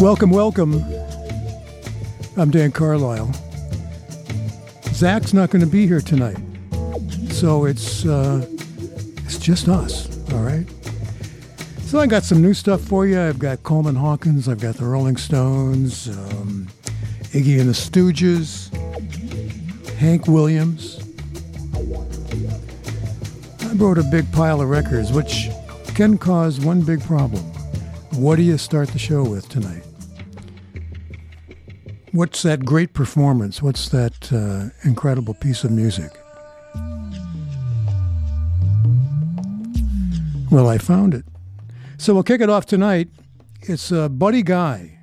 Welcome, welcome. I'm Dan Carlisle. Zach's not going to be here tonight, so it's uh, it's just us. All right. So I got some new stuff for you. I've got Coleman Hawkins. I've got the Rolling Stones, um, Iggy and the Stooges, Hank Williams. I wrote a big pile of records, which can cause one big problem. What do you start the show with tonight? What's that great performance? What's that uh, incredible piece of music? Well, I found it. So we'll kick it off tonight. It's uh, Buddy Guy,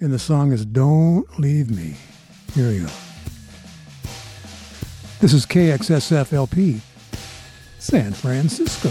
and the song is Don't Leave Me. Here we go. This is KXSF LP, San Francisco.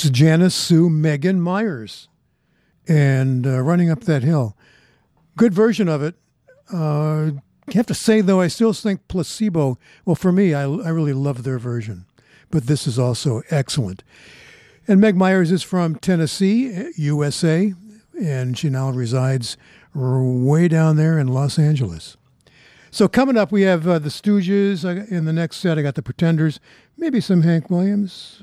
That's Janice Sue Megan Myers and uh, Running Up That Hill. Good version of it. Uh, have to say, though, I still think Placebo, well, for me, I, I really love their version, but this is also excellent. And Meg Myers is from Tennessee, USA, and she now resides way down there in Los Angeles. So coming up, we have uh, the Stooges. In the next set, I got the Pretenders, maybe some Hank Williams,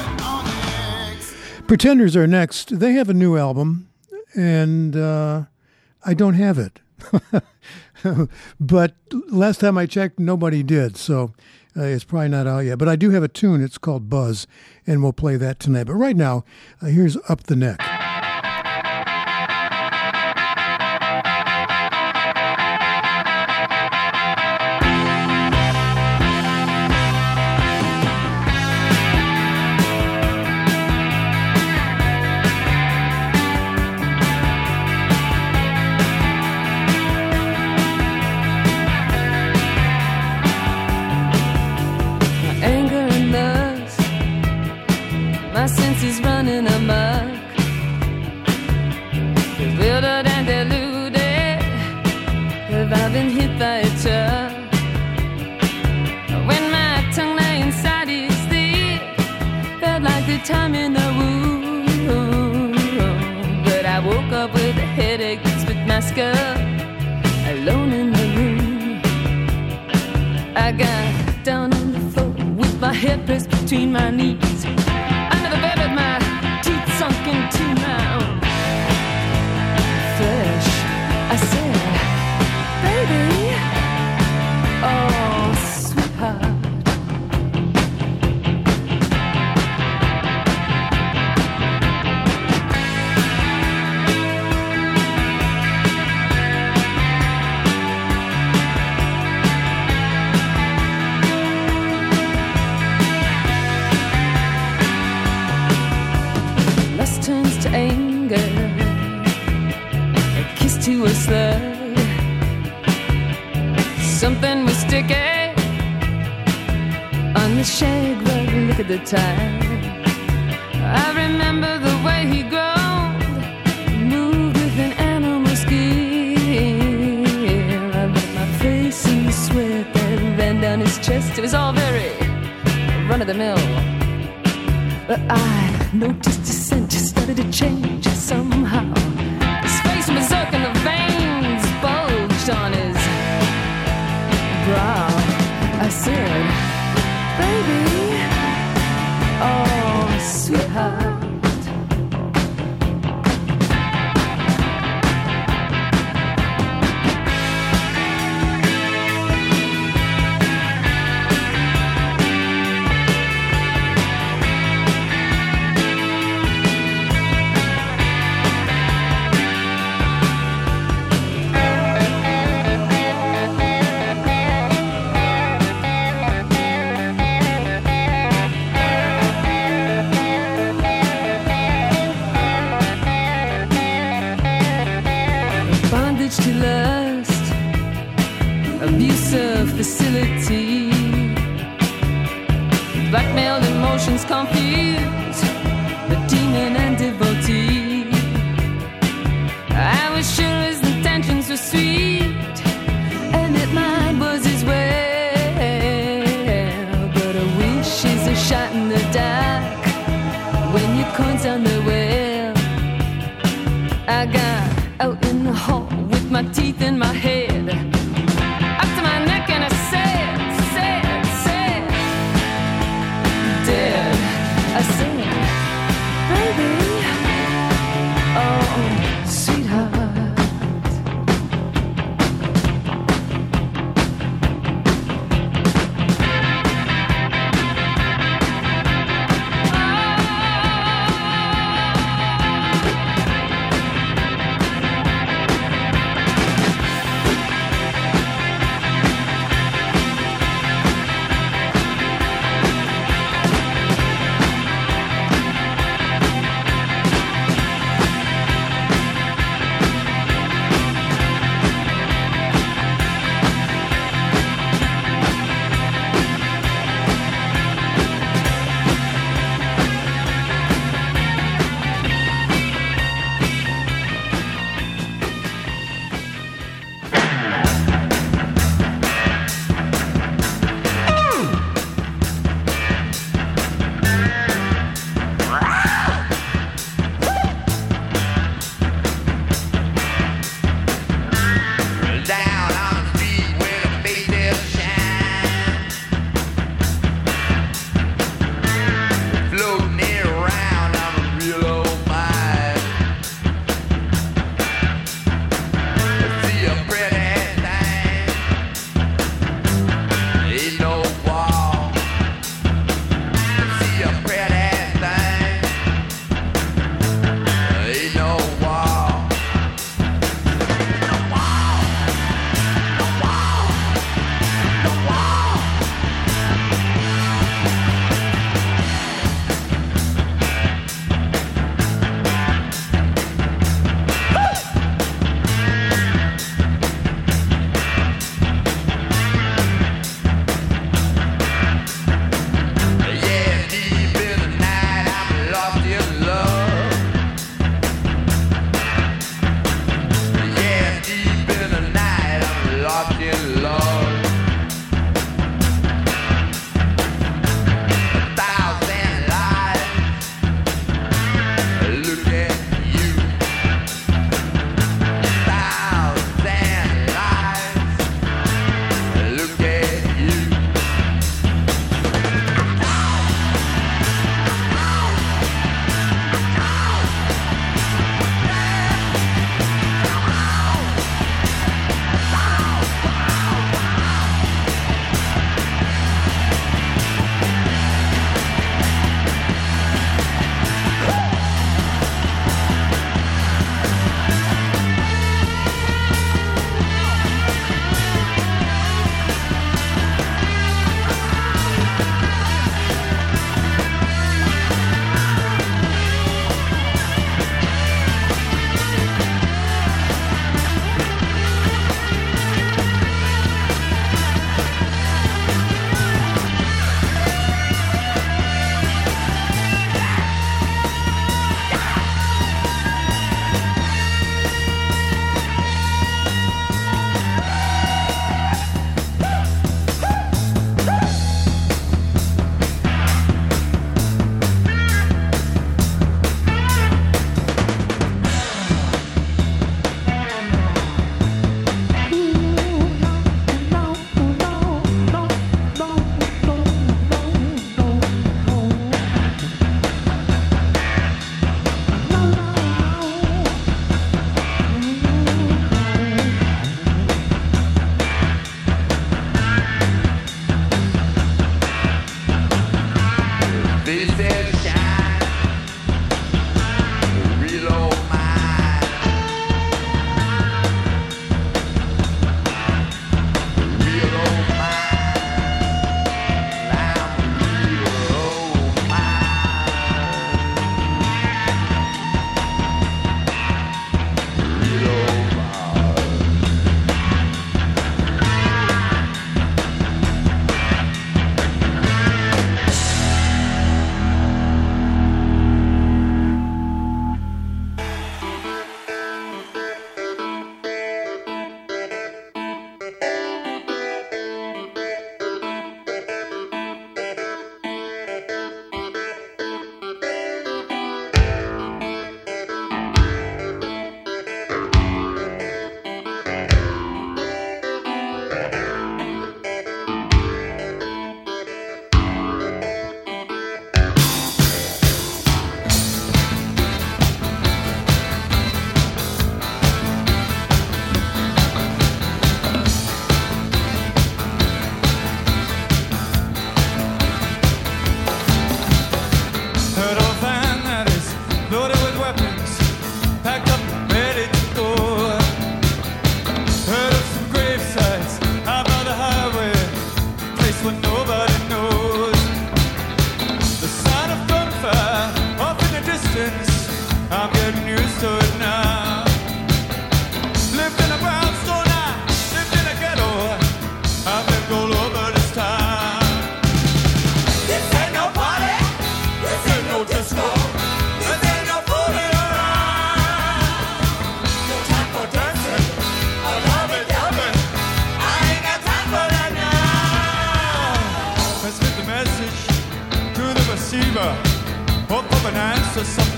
Pretenders are next. They have a new album, and uh, I don't have it. but last time I checked, nobody did. So uh, it's probably not out yet. But I do have a tune. It's called Buzz, and we'll play that tonight. But right now, uh, here's Up the Neck. Head pressed between my knees. The time.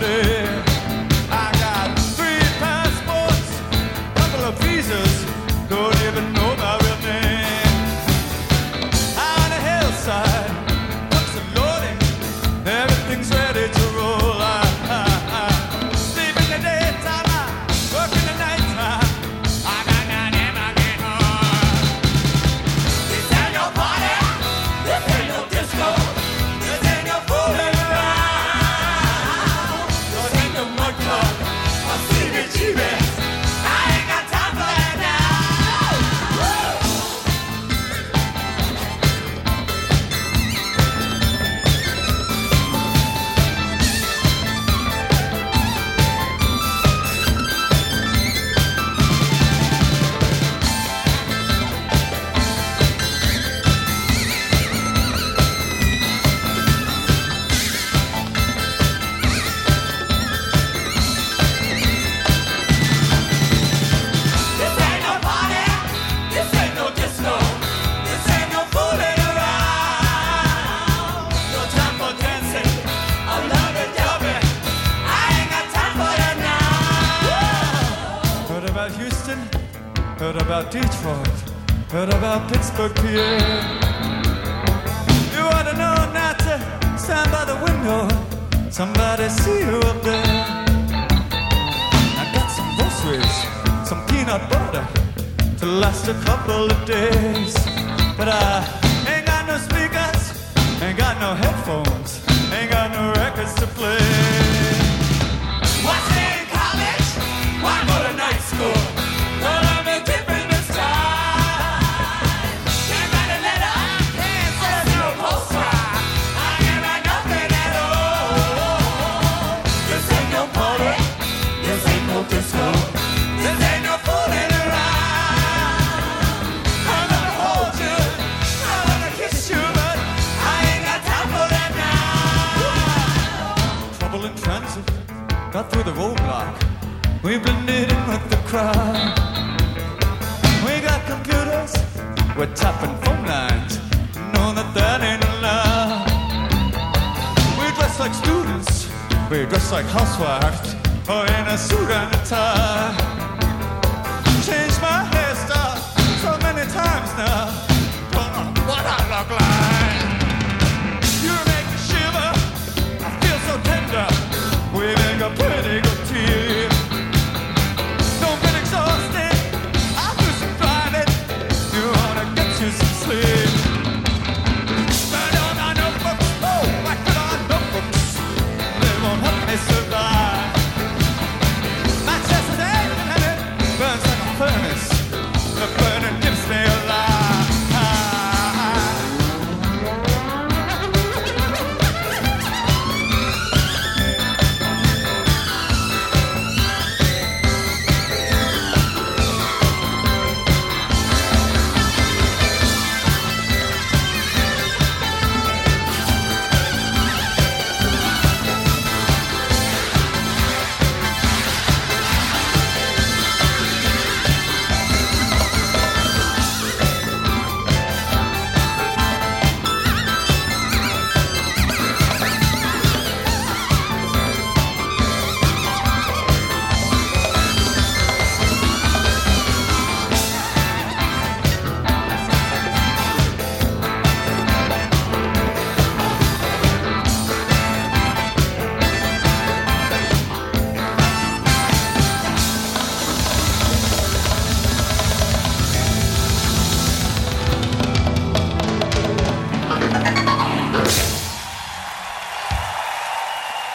você. disappear.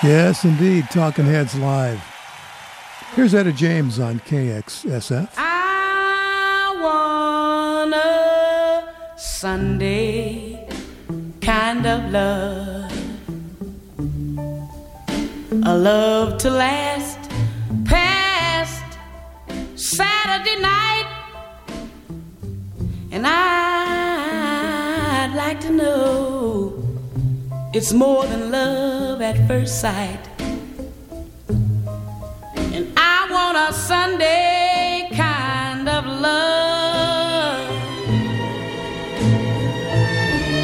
Yes, indeed. Talking Heads Live. Here's Etta James on KXSF. I want a Sunday kind of love. A love to last past Saturday night. And I'd like to know it's more than love love at first sight. And I want a Sunday kind of love.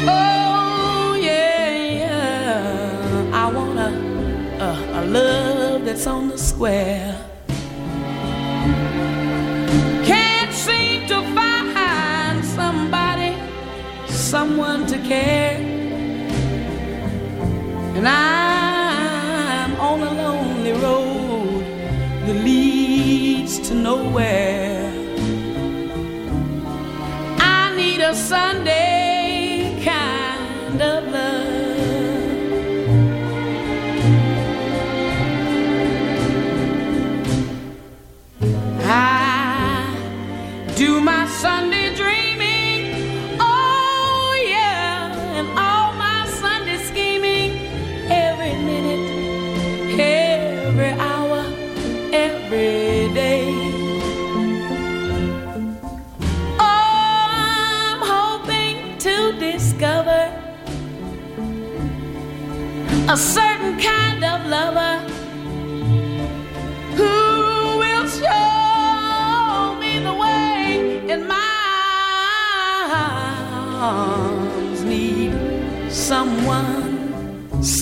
Oh, yeah, yeah. I want a, a, a love that's on the square. Can't seem to find somebody, someone to care. And I to nowhere. I need a Sunday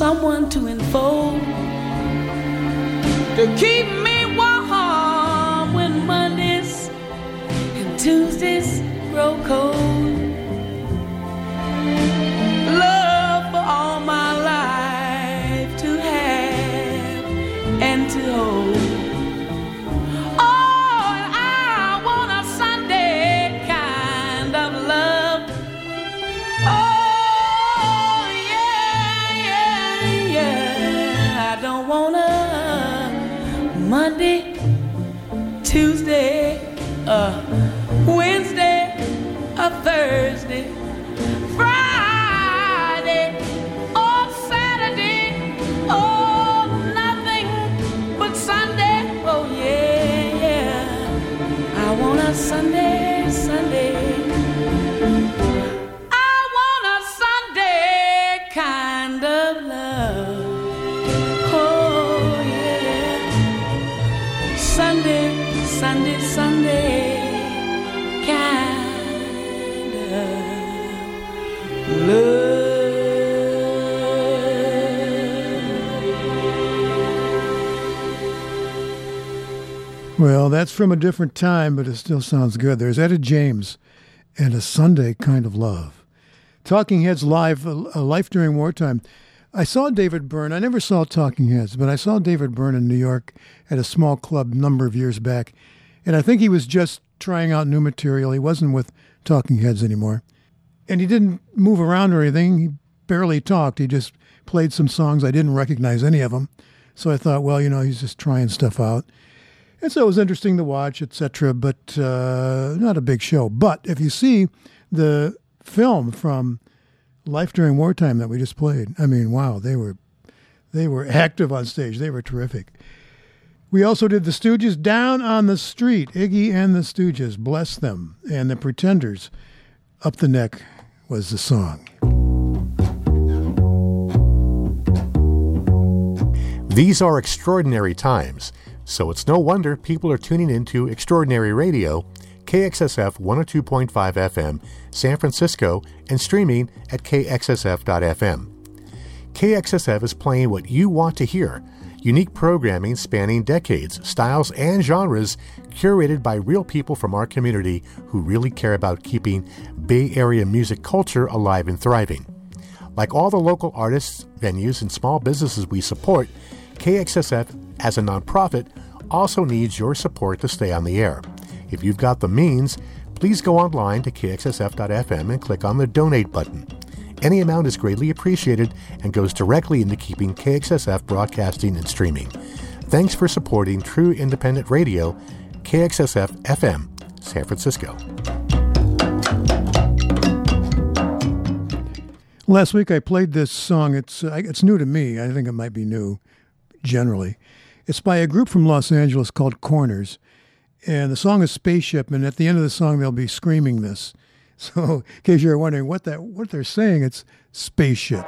someone to enfold. To keep me warm when mondays and tuesdays grow cold yeah. I want a Monday, Tuesday, a Wednesday, a Thursday, Well, that's from a different time, but it still sounds good. There's Etta James and a Sunday kind of love. Talking Heads Live, a, life during wartime. I saw David Byrne. I never saw Talking Heads, but I saw David Byrne in New York at a small club a number of years back. And I think he was just trying out new material. He wasn't with Talking Heads anymore. And he didn't move around or anything. He barely talked. He just played some songs. I didn't recognize any of them. So I thought, well, you know, he's just trying stuff out. And so it was interesting to watch, etc., but uh, not a big show. But if you see the film from Life During Wartime that we just played, I mean, wow, they were they were active on stage. They were terrific. We also did the Stooges down on the street. Iggy and the Stooges, bless them, and the Pretenders. Up the neck was the song. These are extraordinary times, so it's no wonder people are tuning into Extraordinary Radio, KXSF 102.5 FM, San Francisco, and streaming at kxsf.fm. KXSF is playing what you want to hear unique programming spanning decades, styles, and genres curated by real people from our community who really care about keeping Bay Area music culture alive and thriving. Like all the local artists, venues, and small businesses we support, KXSF, as a nonprofit, also needs your support to stay on the air. If you've got the means, please go online to kxsf.fm and click on the donate button. Any amount is greatly appreciated and goes directly into keeping KXSF broadcasting and streaming. Thanks for supporting true independent radio, KXSF FM, San Francisco. Last week I played this song. It's uh, it's new to me. I think it might be new generally. It's by a group from Los Angeles called Corners. And the song is Spaceship, and at the end of the song they'll be screaming this. So, in case you're wondering what that what they're saying, it's spaceship.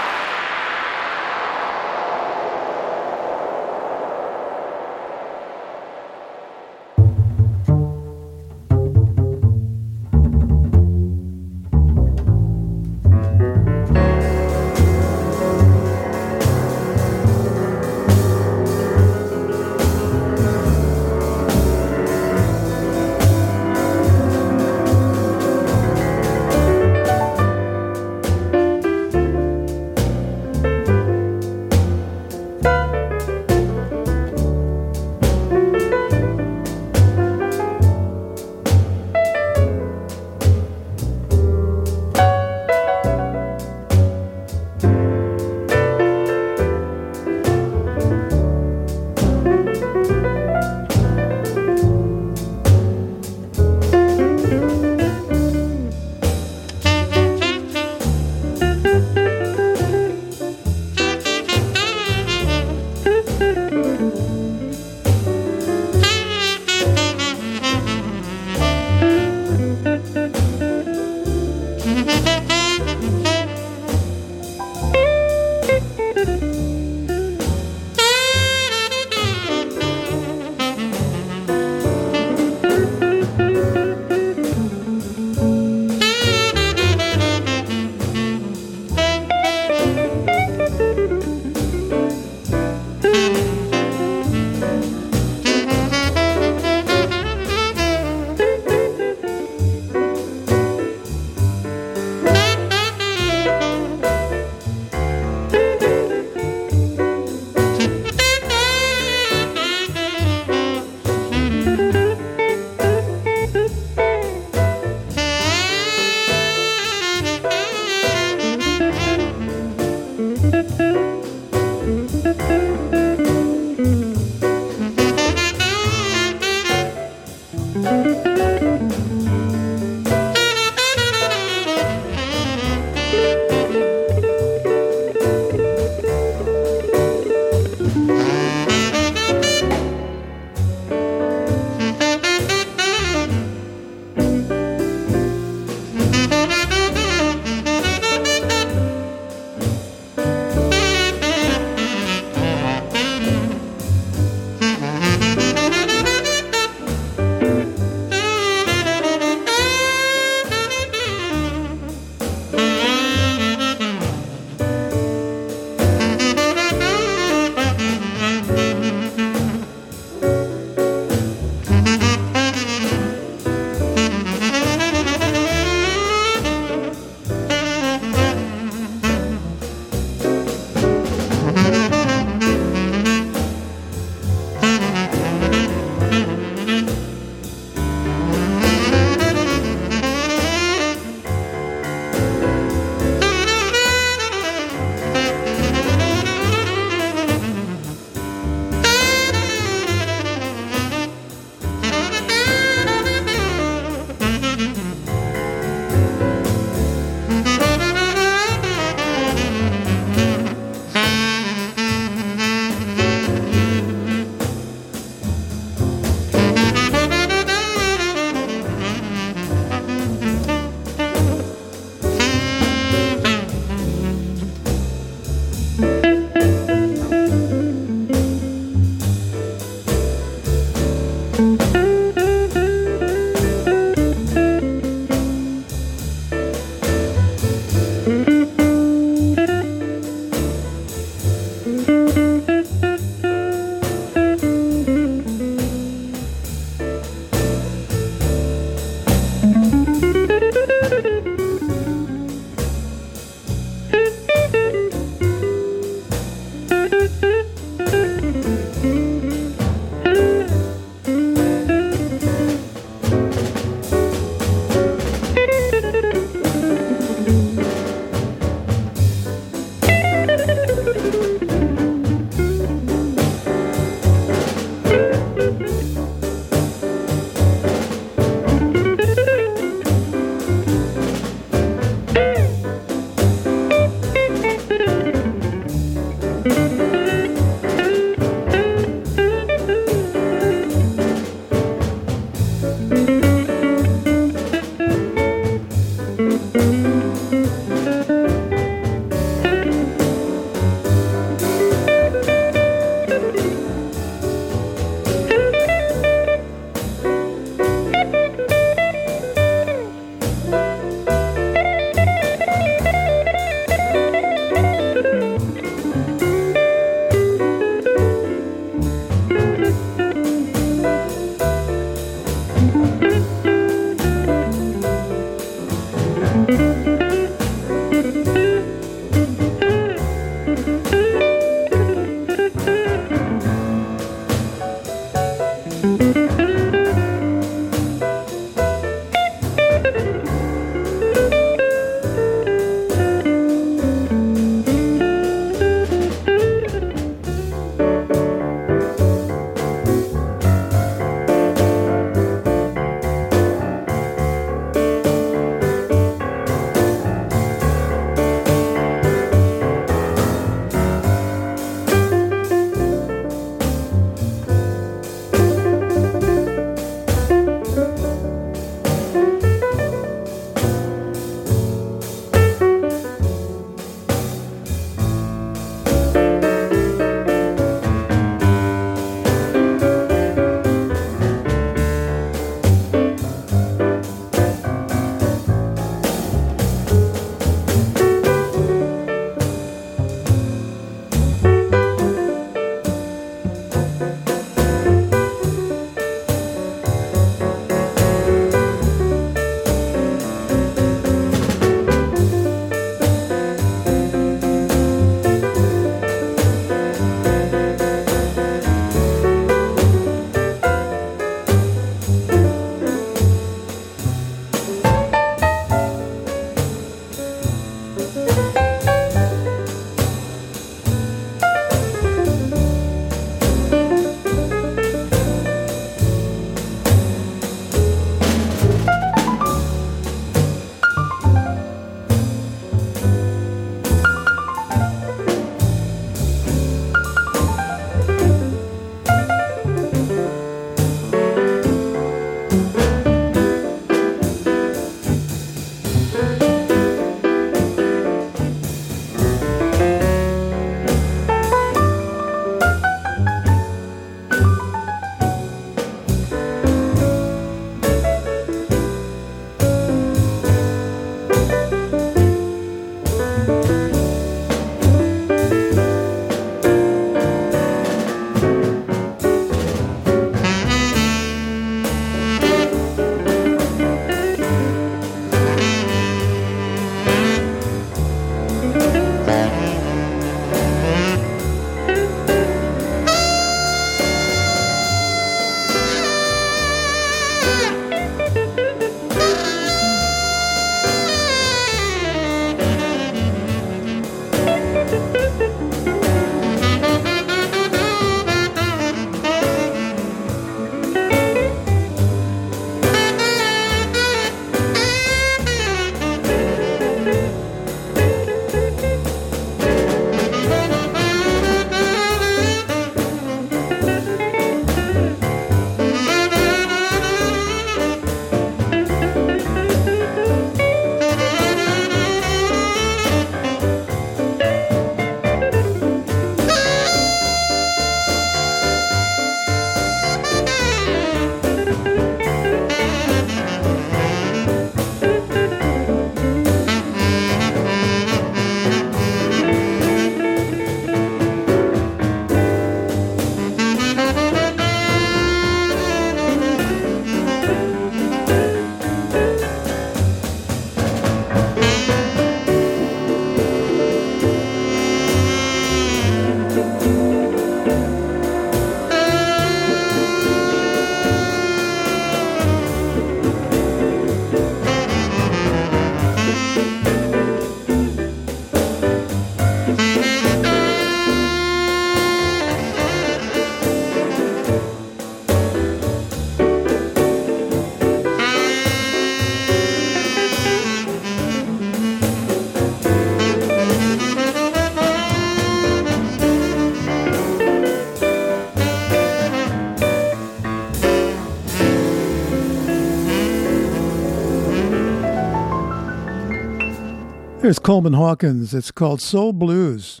Here's Coleman Hawkins. It's called Soul Blues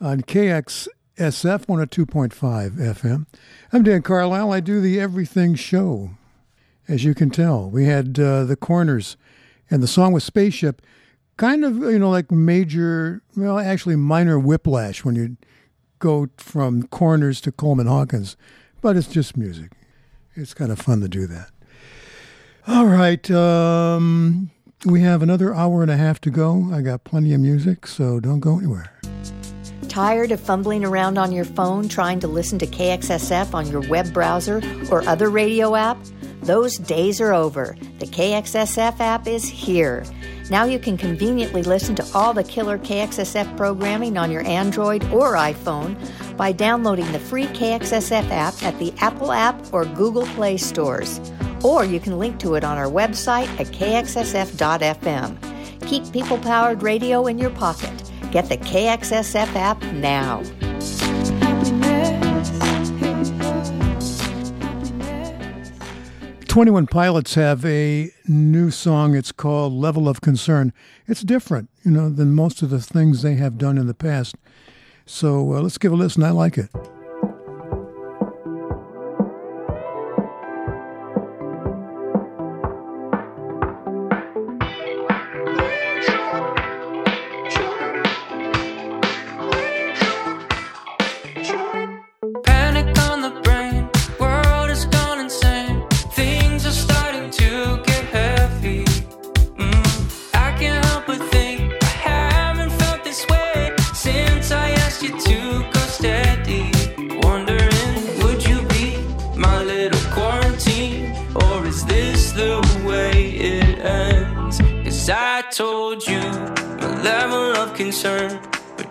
on KXSF 102.5 FM. I'm Dan Carlisle. I do the Everything Show. As you can tell, we had uh, the corners, and the song was Spaceship. Kind of, you know, like major, well, actually minor whiplash when you go from corners to Coleman Hawkins, but it's just music. It's kind of fun to do that. All right. Um, we have another hour and a half to go. I got plenty of music, so don't go anywhere. Tired of fumbling around on your phone trying to listen to KXSF on your web browser or other radio app? Those days are over. The KXSF app is here. Now you can conveniently listen to all the killer KXSF programming on your Android or iPhone by downloading the free KXSF app at the Apple App or Google Play stores or you can link to it on our website at kxsf.fm. Keep people powered radio in your pocket. Get the KXSF app now. 21 Pilots have a new song. It's called Level of Concern. It's different, you know, than most of the things they have done in the past. So uh, let's give a listen. I like it.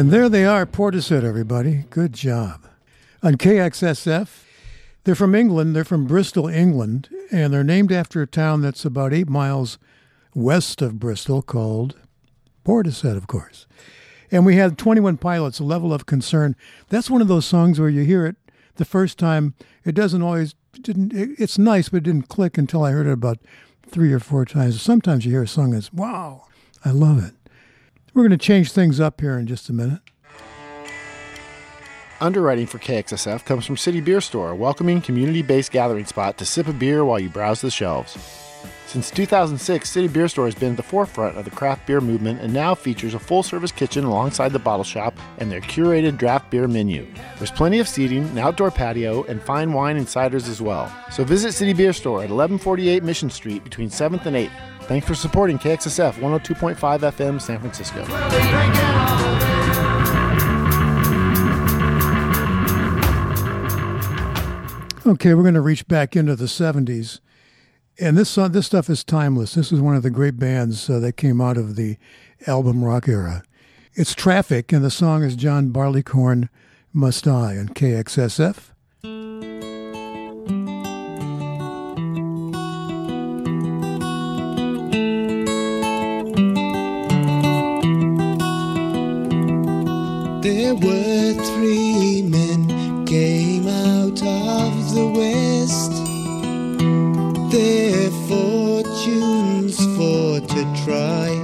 And there they are, Portishead, everybody. Good job. On KXSF, they're from England. They're from Bristol, England, and they're named after a town that's about eight miles west of Bristol called Portishead, of course. And we had 21 Pilots, Level of Concern. That's one of those songs where you hear it the first time. It doesn't always, didn't, it's nice, but it didn't click until I heard it about three or four times. Sometimes you hear a song that's, wow, I love it. We're going to change things up here in just a minute. Underwriting for KXSF comes from City Beer Store, a welcoming community based gathering spot to sip a beer while you browse the shelves. Since 2006, City Beer Store has been at the forefront of the craft beer movement and now features a full service kitchen alongside the bottle shop and their curated draft beer menu. There's plenty of seating, an outdoor patio, and fine wine and ciders as well. So visit City Beer Store at 1148 Mission Street between 7th and 8th. Thanks for supporting KXSF 102.5 FM San Francisco. Okay, we're going to reach back into the 70s. And this song, this stuff is timeless. This is one of the great bands uh, that came out of the album rock era. It's Traffic, and the song is John Barleycorn Must Die on KXSF. There were three men came out of the west. Their fortunes for to try.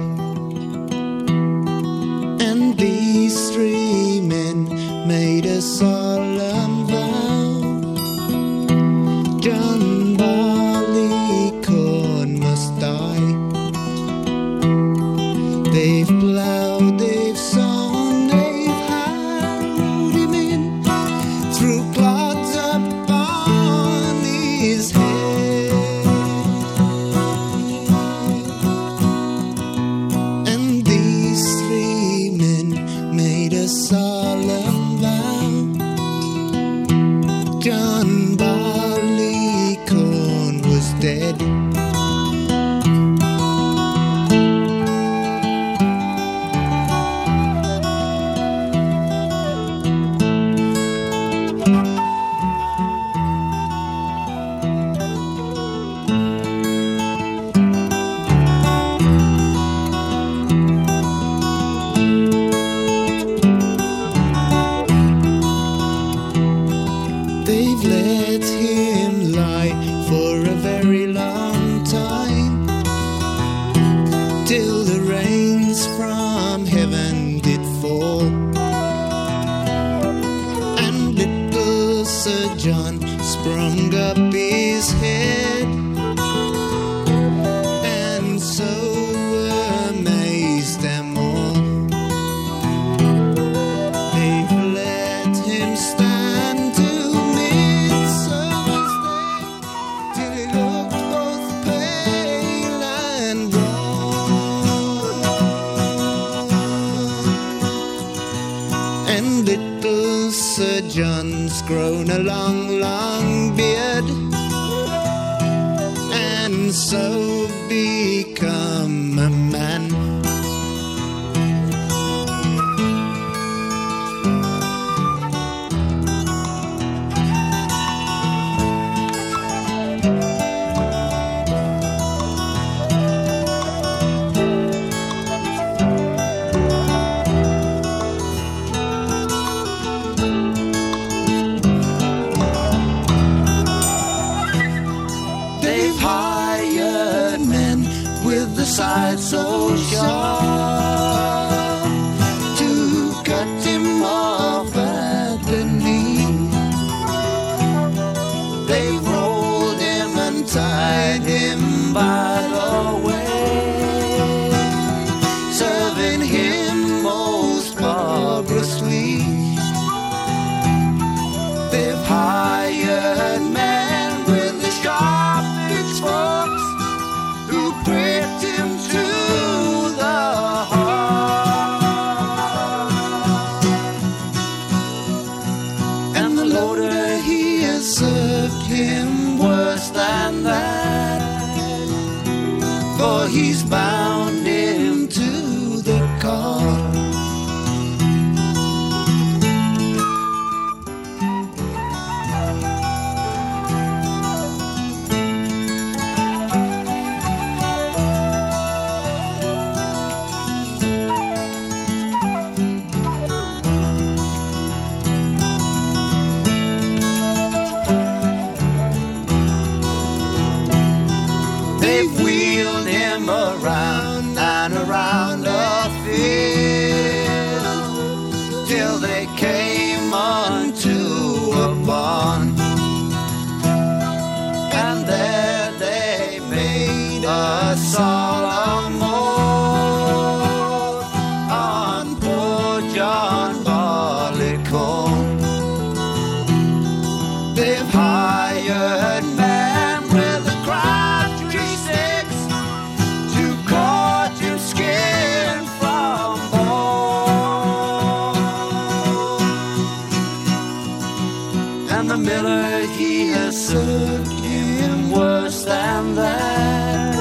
miller, he has served him worse than that.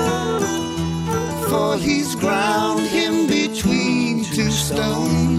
For he's ground him between two stones.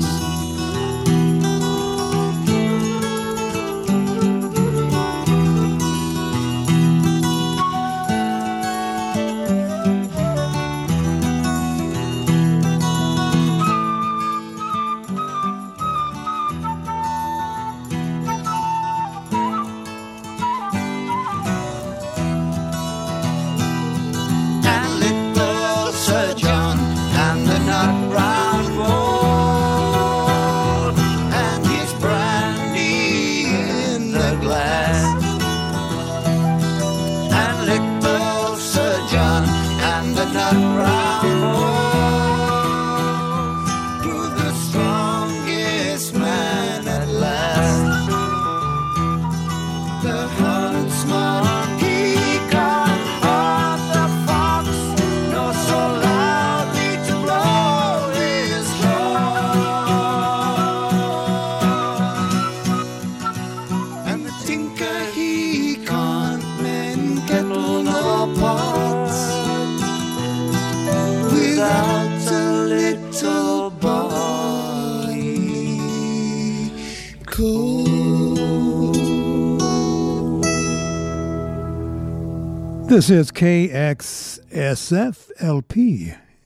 This is KXSFLP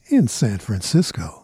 in San Francisco.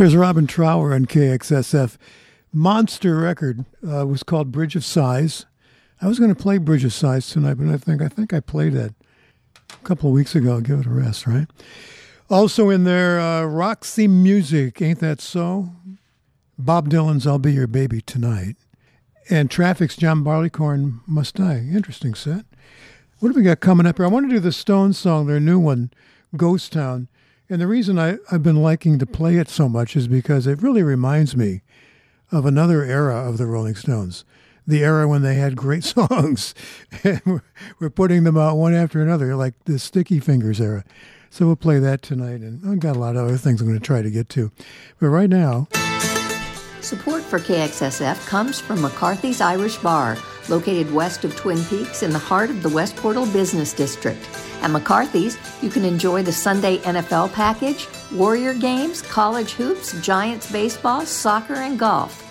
Here's Robin Trower on KXSF. Monster record uh, was called Bridge of Sighs. I was going to play Bridge of Sighs tonight, but I think I think I played that. a couple of weeks ago. I'll Give it a rest, right? Also in there, uh, Roxy Music, Ain't That So? Bob Dylan's I'll Be Your Baby Tonight. And Traffic's John Barleycorn Must Die. Interesting set. What have we got coming up here? I want to do the Stones song, their new one, Ghost Town. And the reason I, I've been liking to play it so much is because it really reminds me of another era of the Rolling Stones, the era when they had great songs. and we're putting them out one after another, like the Sticky Fingers era. So we'll play that tonight. And I've got a lot of other things I'm going to try to get to. But right now, Support for KXSF comes from McCarthy's Irish Bar, located west of Twin Peaks in the heart of the West Portal Business District. At McCarthy's, you can enjoy the Sunday NFL package, Warrior games, college hoops, Giants baseball, soccer, and golf.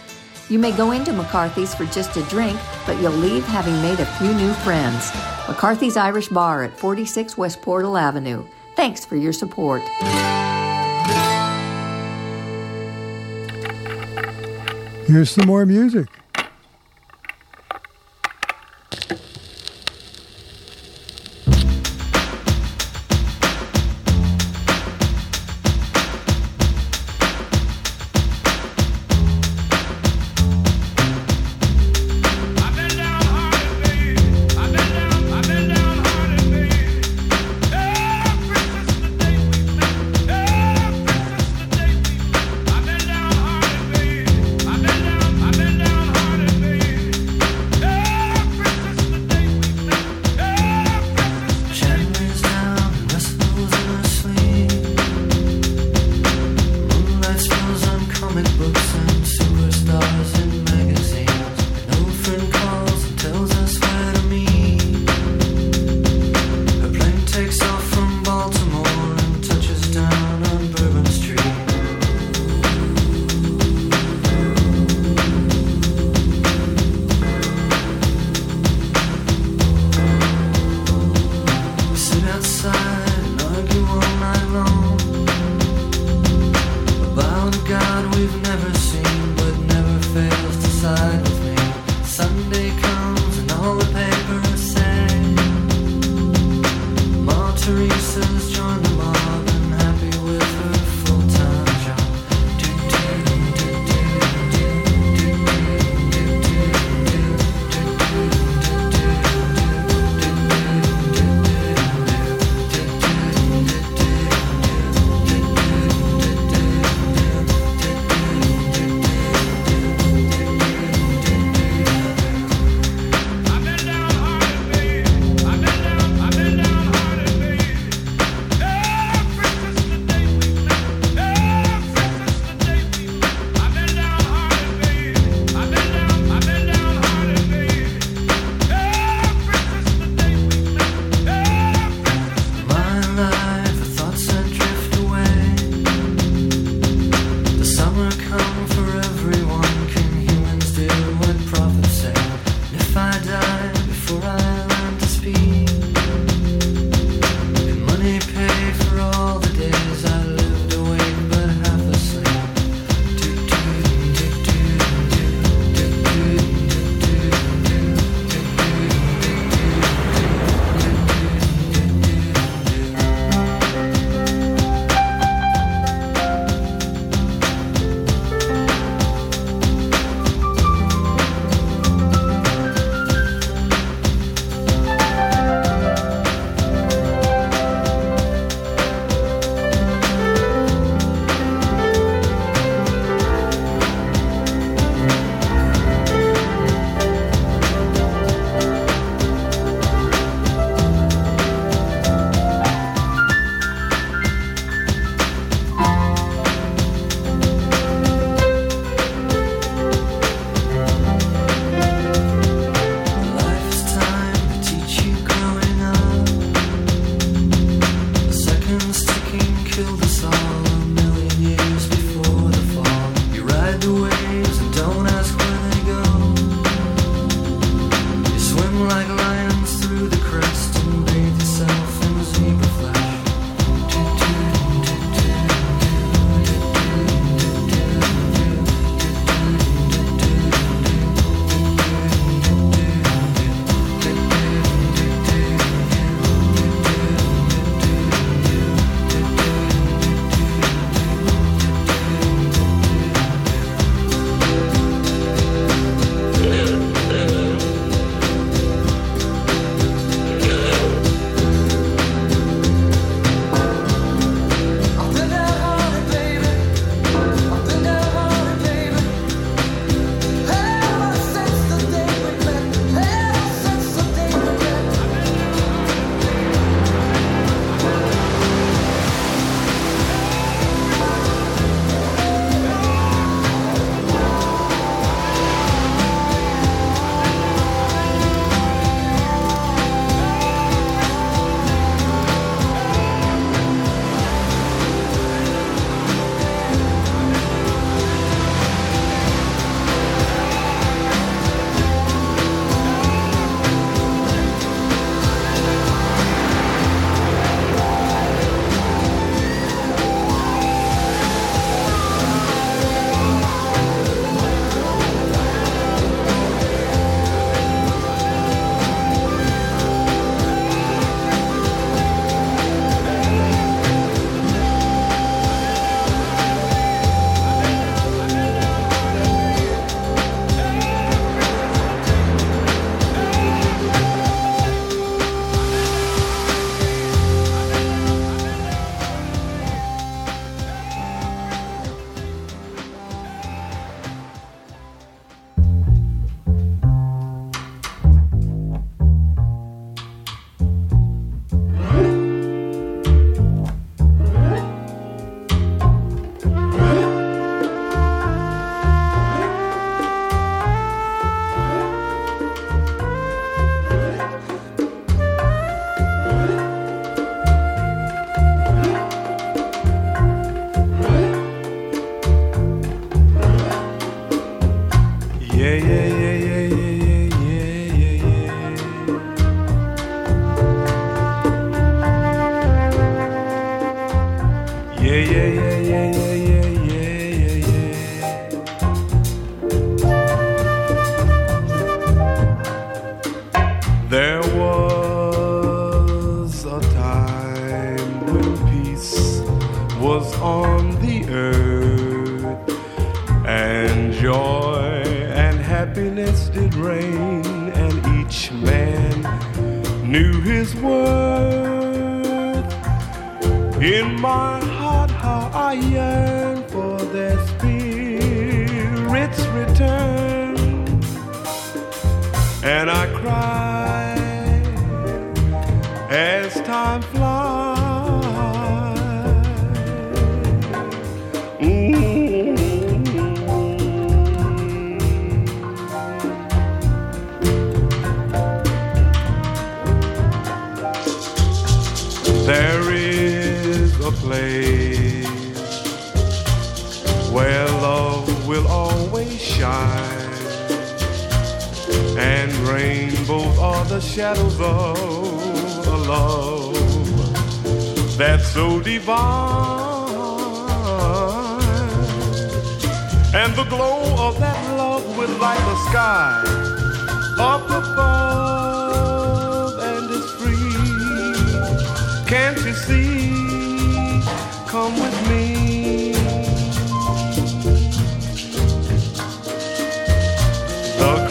You may go into McCarthy's for just a drink, but you'll leave having made a few new friends. McCarthy's Irish Bar at 46 West Portal Avenue. Thanks for your support. here's some more music.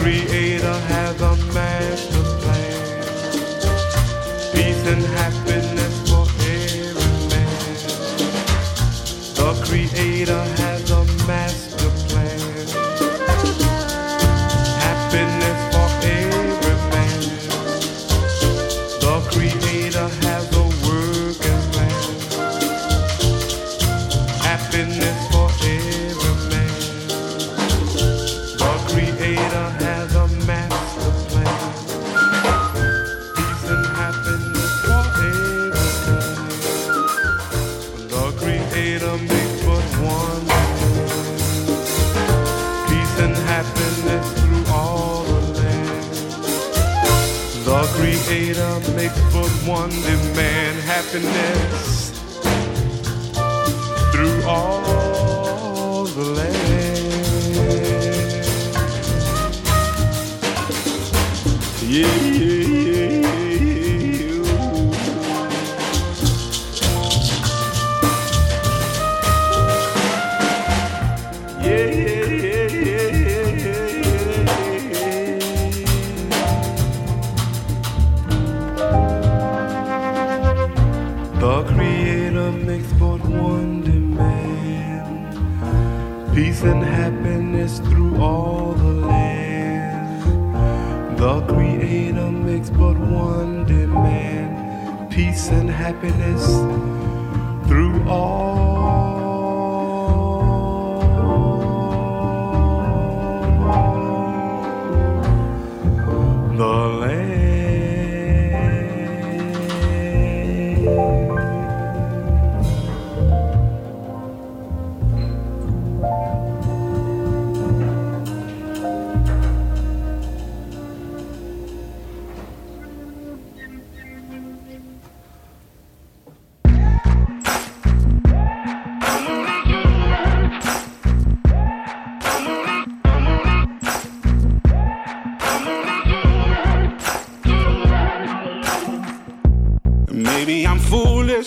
create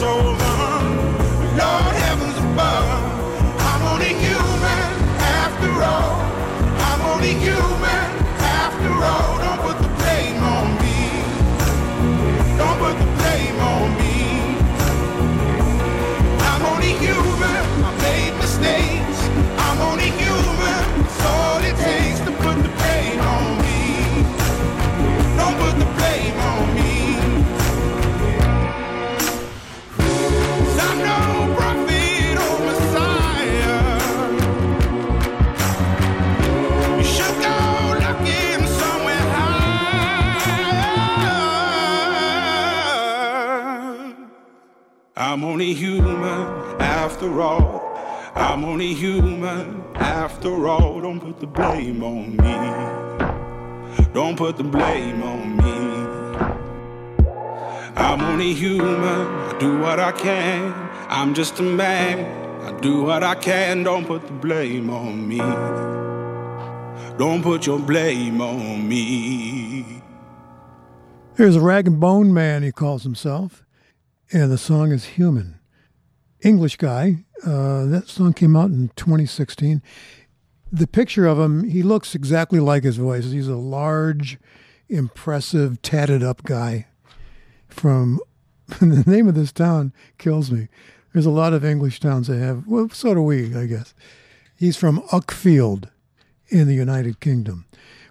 think I'm only human after all. I'm only human after all. Don't put the blame on me. Don't put the blame on me. I'm only human. I do what I can. I'm just a man. I do what I can. Don't put the blame on me. Don't put your blame on me. There's a rag and bone man, he calls himself, and the song is Human. English guy. Uh, that song came out in 2016. The picture of him, he looks exactly like his voice. He's a large, impressive, tatted up guy from the name of this town kills me. There's a lot of English towns that have, well, so do we, I guess. He's from Uckfield in the United Kingdom.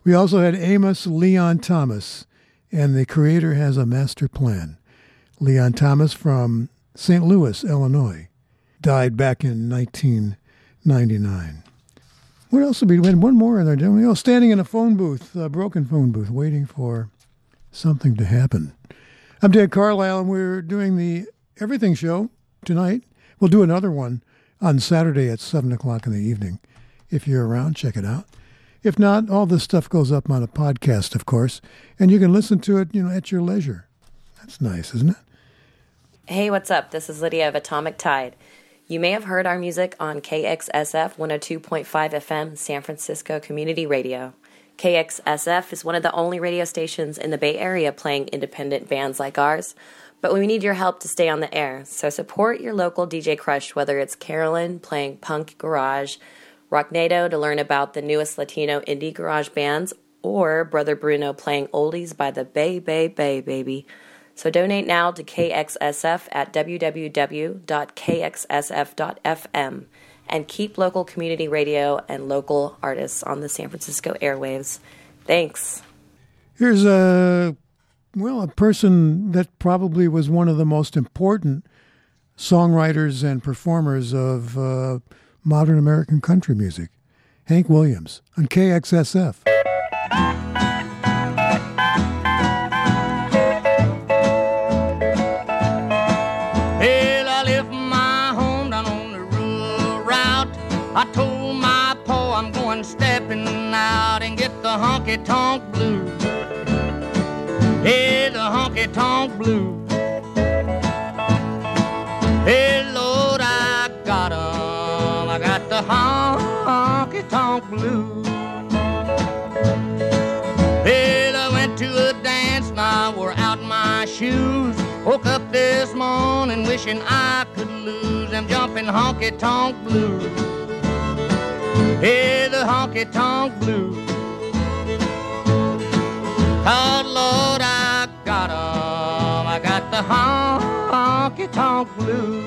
We also had Amos Leon Thomas, and the creator has a master plan. Leon Thomas from St. Louis, Illinois, died back in 1999. What else would be? We had one more in there, didn't we? Oh, standing in a phone booth, a broken phone booth, waiting for something to happen. I'm Dan Carlisle, and we're doing the Everything Show tonight. We'll do another one on Saturday at 7 o'clock in the evening. If you're around, check it out. If not, all this stuff goes up on a podcast, of course, and you can listen to it, you know, at your leisure. That's nice, isn't it? Hey, what's up? This is Lydia of Atomic Tide. You may have heard our music on KXSF 102.5 FM San Francisco Community Radio. KXSF is one of the only radio stations in the Bay Area playing independent bands like ours, but we need your help to stay on the air. So support your local DJ crush, whether it's Carolyn playing punk garage, Rocknado to learn about the newest Latino indie garage bands, or Brother Bruno playing oldies by the Bay Bay Bay baby. So donate now to KXSF at www.kxsf.fm and keep local community radio and local artists on the San Francisco airwaves. Thanks. Here's a well, a person that probably was one of the most important songwriters and performers of uh, modern American country music, Hank Williams on KXSF. I told my pa I'm going stepping out and get the honky tonk blues. Hey, the honky tonk blues. Hey, Lord, I got 'em. I got the honky tonk blues. Well, I went to a dance and I wore out my shoes. Woke up this morning wishing I could lose them jumping honky tonk blues. Hey, the honky tonk blues. Oh, Lord, I got 'em. I got the honky tonk blues.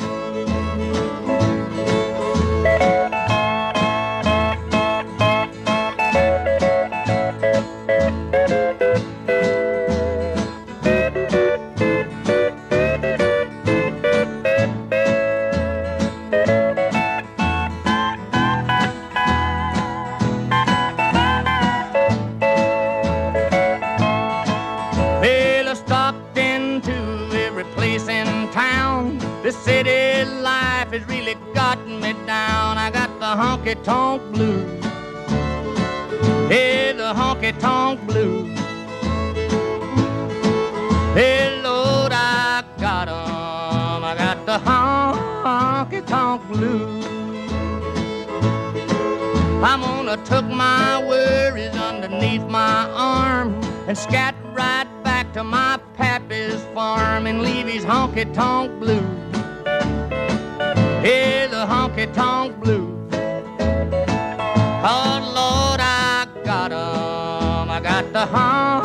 tonk blues. Hey, the honky tonk blues. Hey, Lord, I got 'em. I got the honky tonk blues. I'm gonna tuck my worries underneath my arm and scat right back to my pappy's farm and leave his honky tonk blues. Hey, the honky tonk blues. Oh Lord, I got 'em. I got the heart.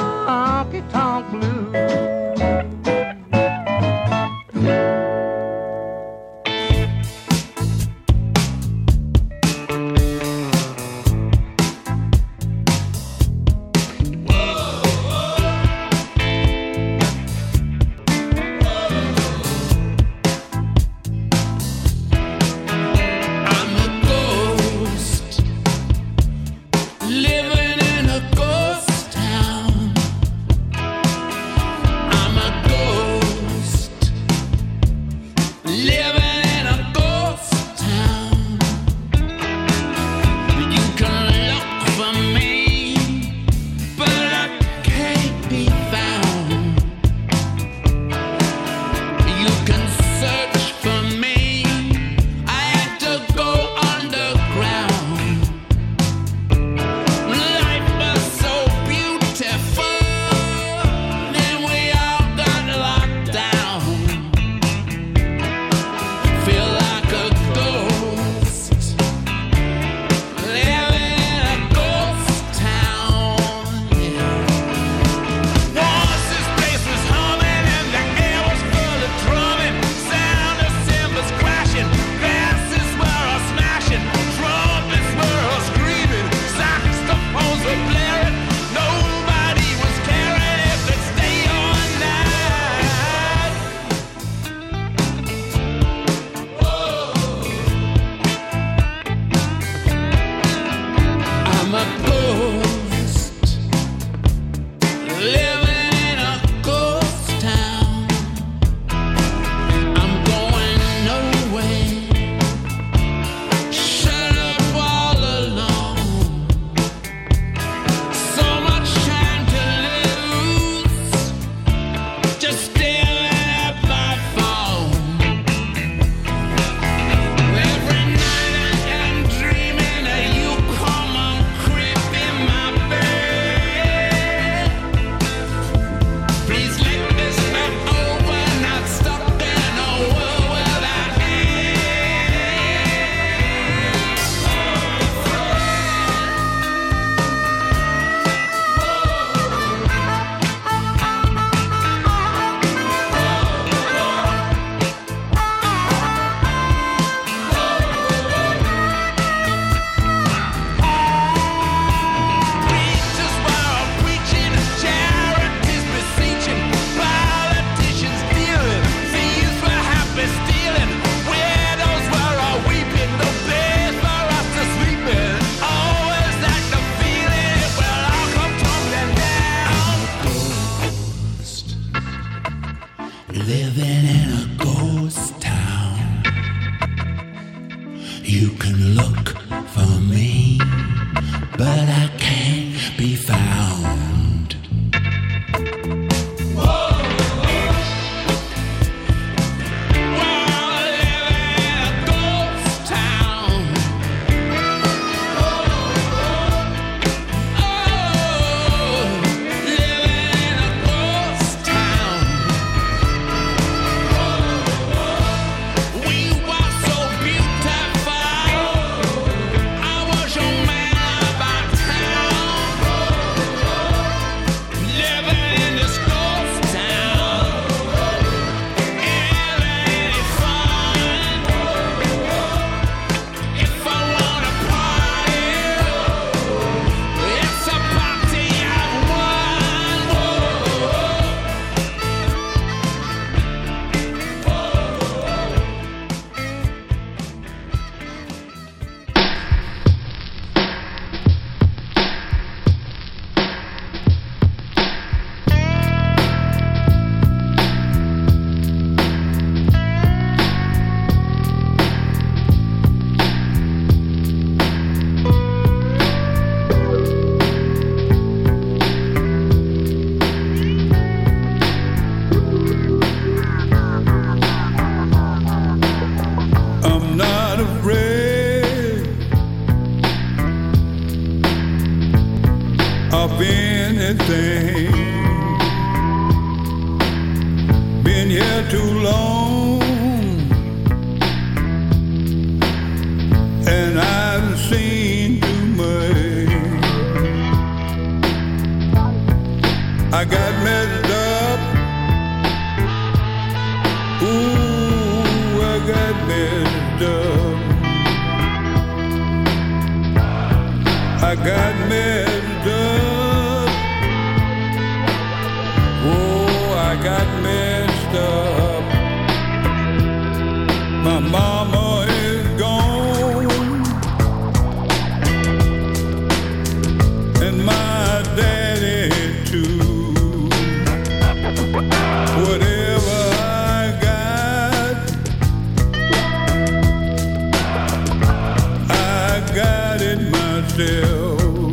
still.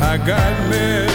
I got me.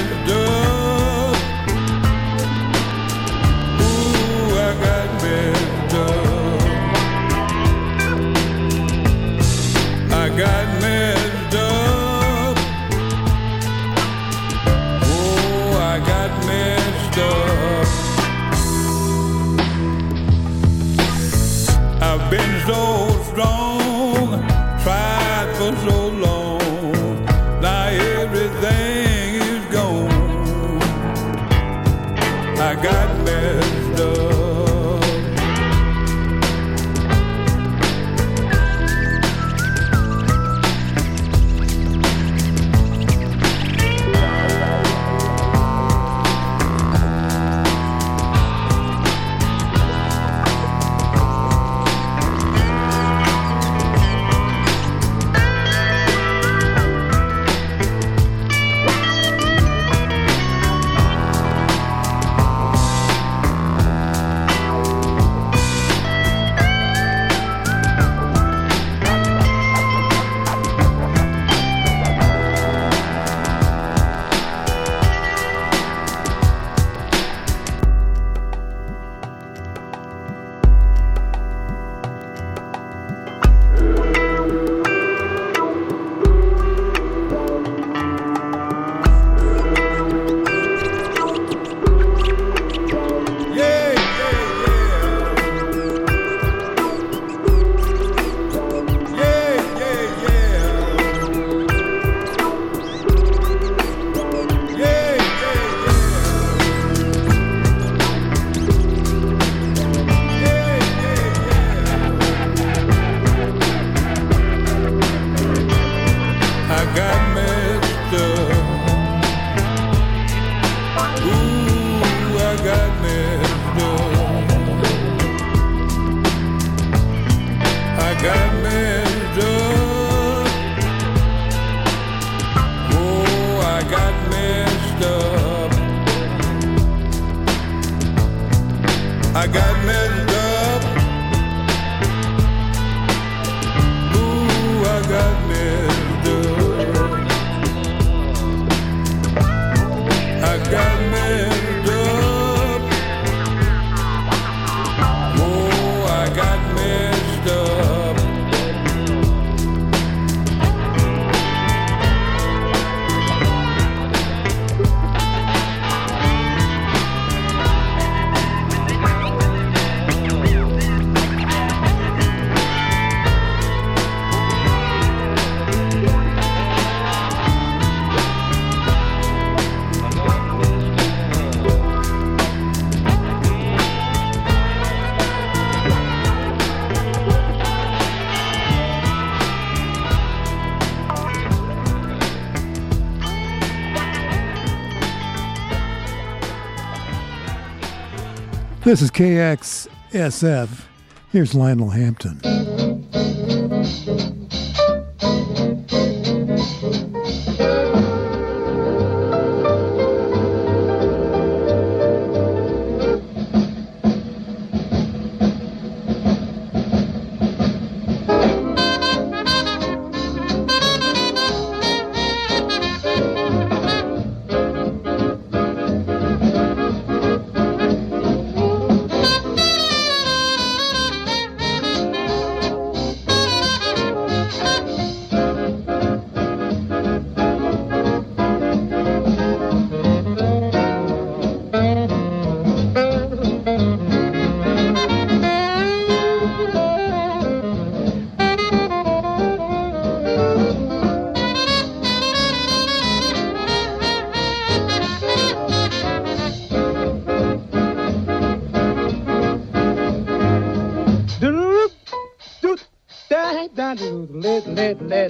This is KXSF. Here's Lionel Hampton.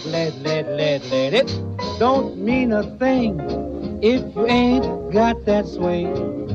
Let let let let let it don't mean a thing if you ain't got that swing.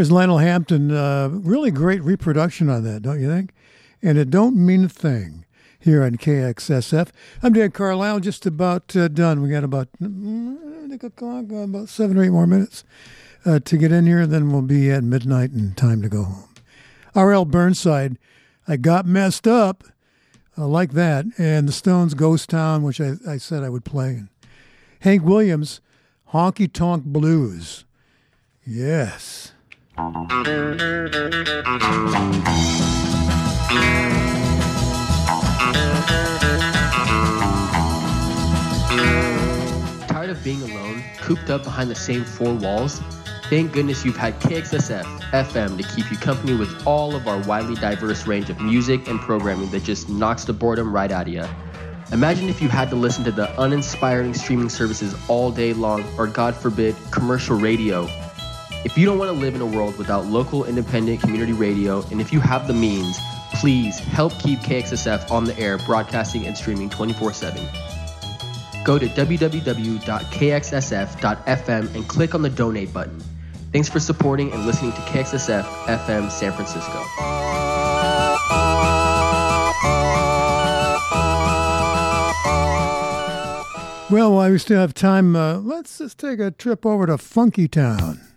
There's Lionel Hampton. Uh, really great reproduction on that, don't you think? And it don't mean a thing here on KXSF. I'm Dan Carlisle, just about uh, done. We got about mm, uh, about seven or eight more minutes uh, to get in here. Then we'll be at midnight and time to go home. R.L. Burnside, I got messed up. I like that. And the Stones Ghost Town, which I, I said I would play. Hank Williams, Honky Tonk Blues. Yes. Tired of being alone, cooped up behind the same four walls? Thank goodness you've had KXSF FM to keep you company with all of our widely diverse range of music and programming that just knocks the boredom right out of you. Imagine if you had to listen to the uninspiring streaming services all day long, or God forbid, commercial radio. If you don't want to live in a world without local independent community radio, and if you have the means, please help keep KXSF on the air, broadcasting and streaming 24 7. Go to www.kxsf.fm and click on the donate button. Thanks for supporting and listening to KXSF FM San Francisco. Well, while we still have time, uh, let's just take a trip over to Funky Town.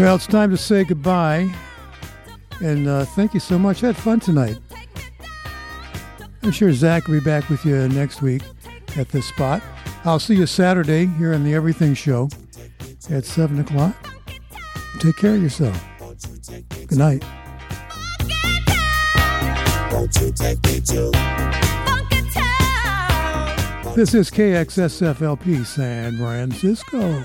Well, it's time to say goodbye. And uh, thank you so much. I had fun tonight. I'm sure Zach will be back with you next week at this spot. I'll see you Saturday here on the Everything Show at 7 o'clock. Take care of yourself. Good night. This is KXSFLP San Francisco.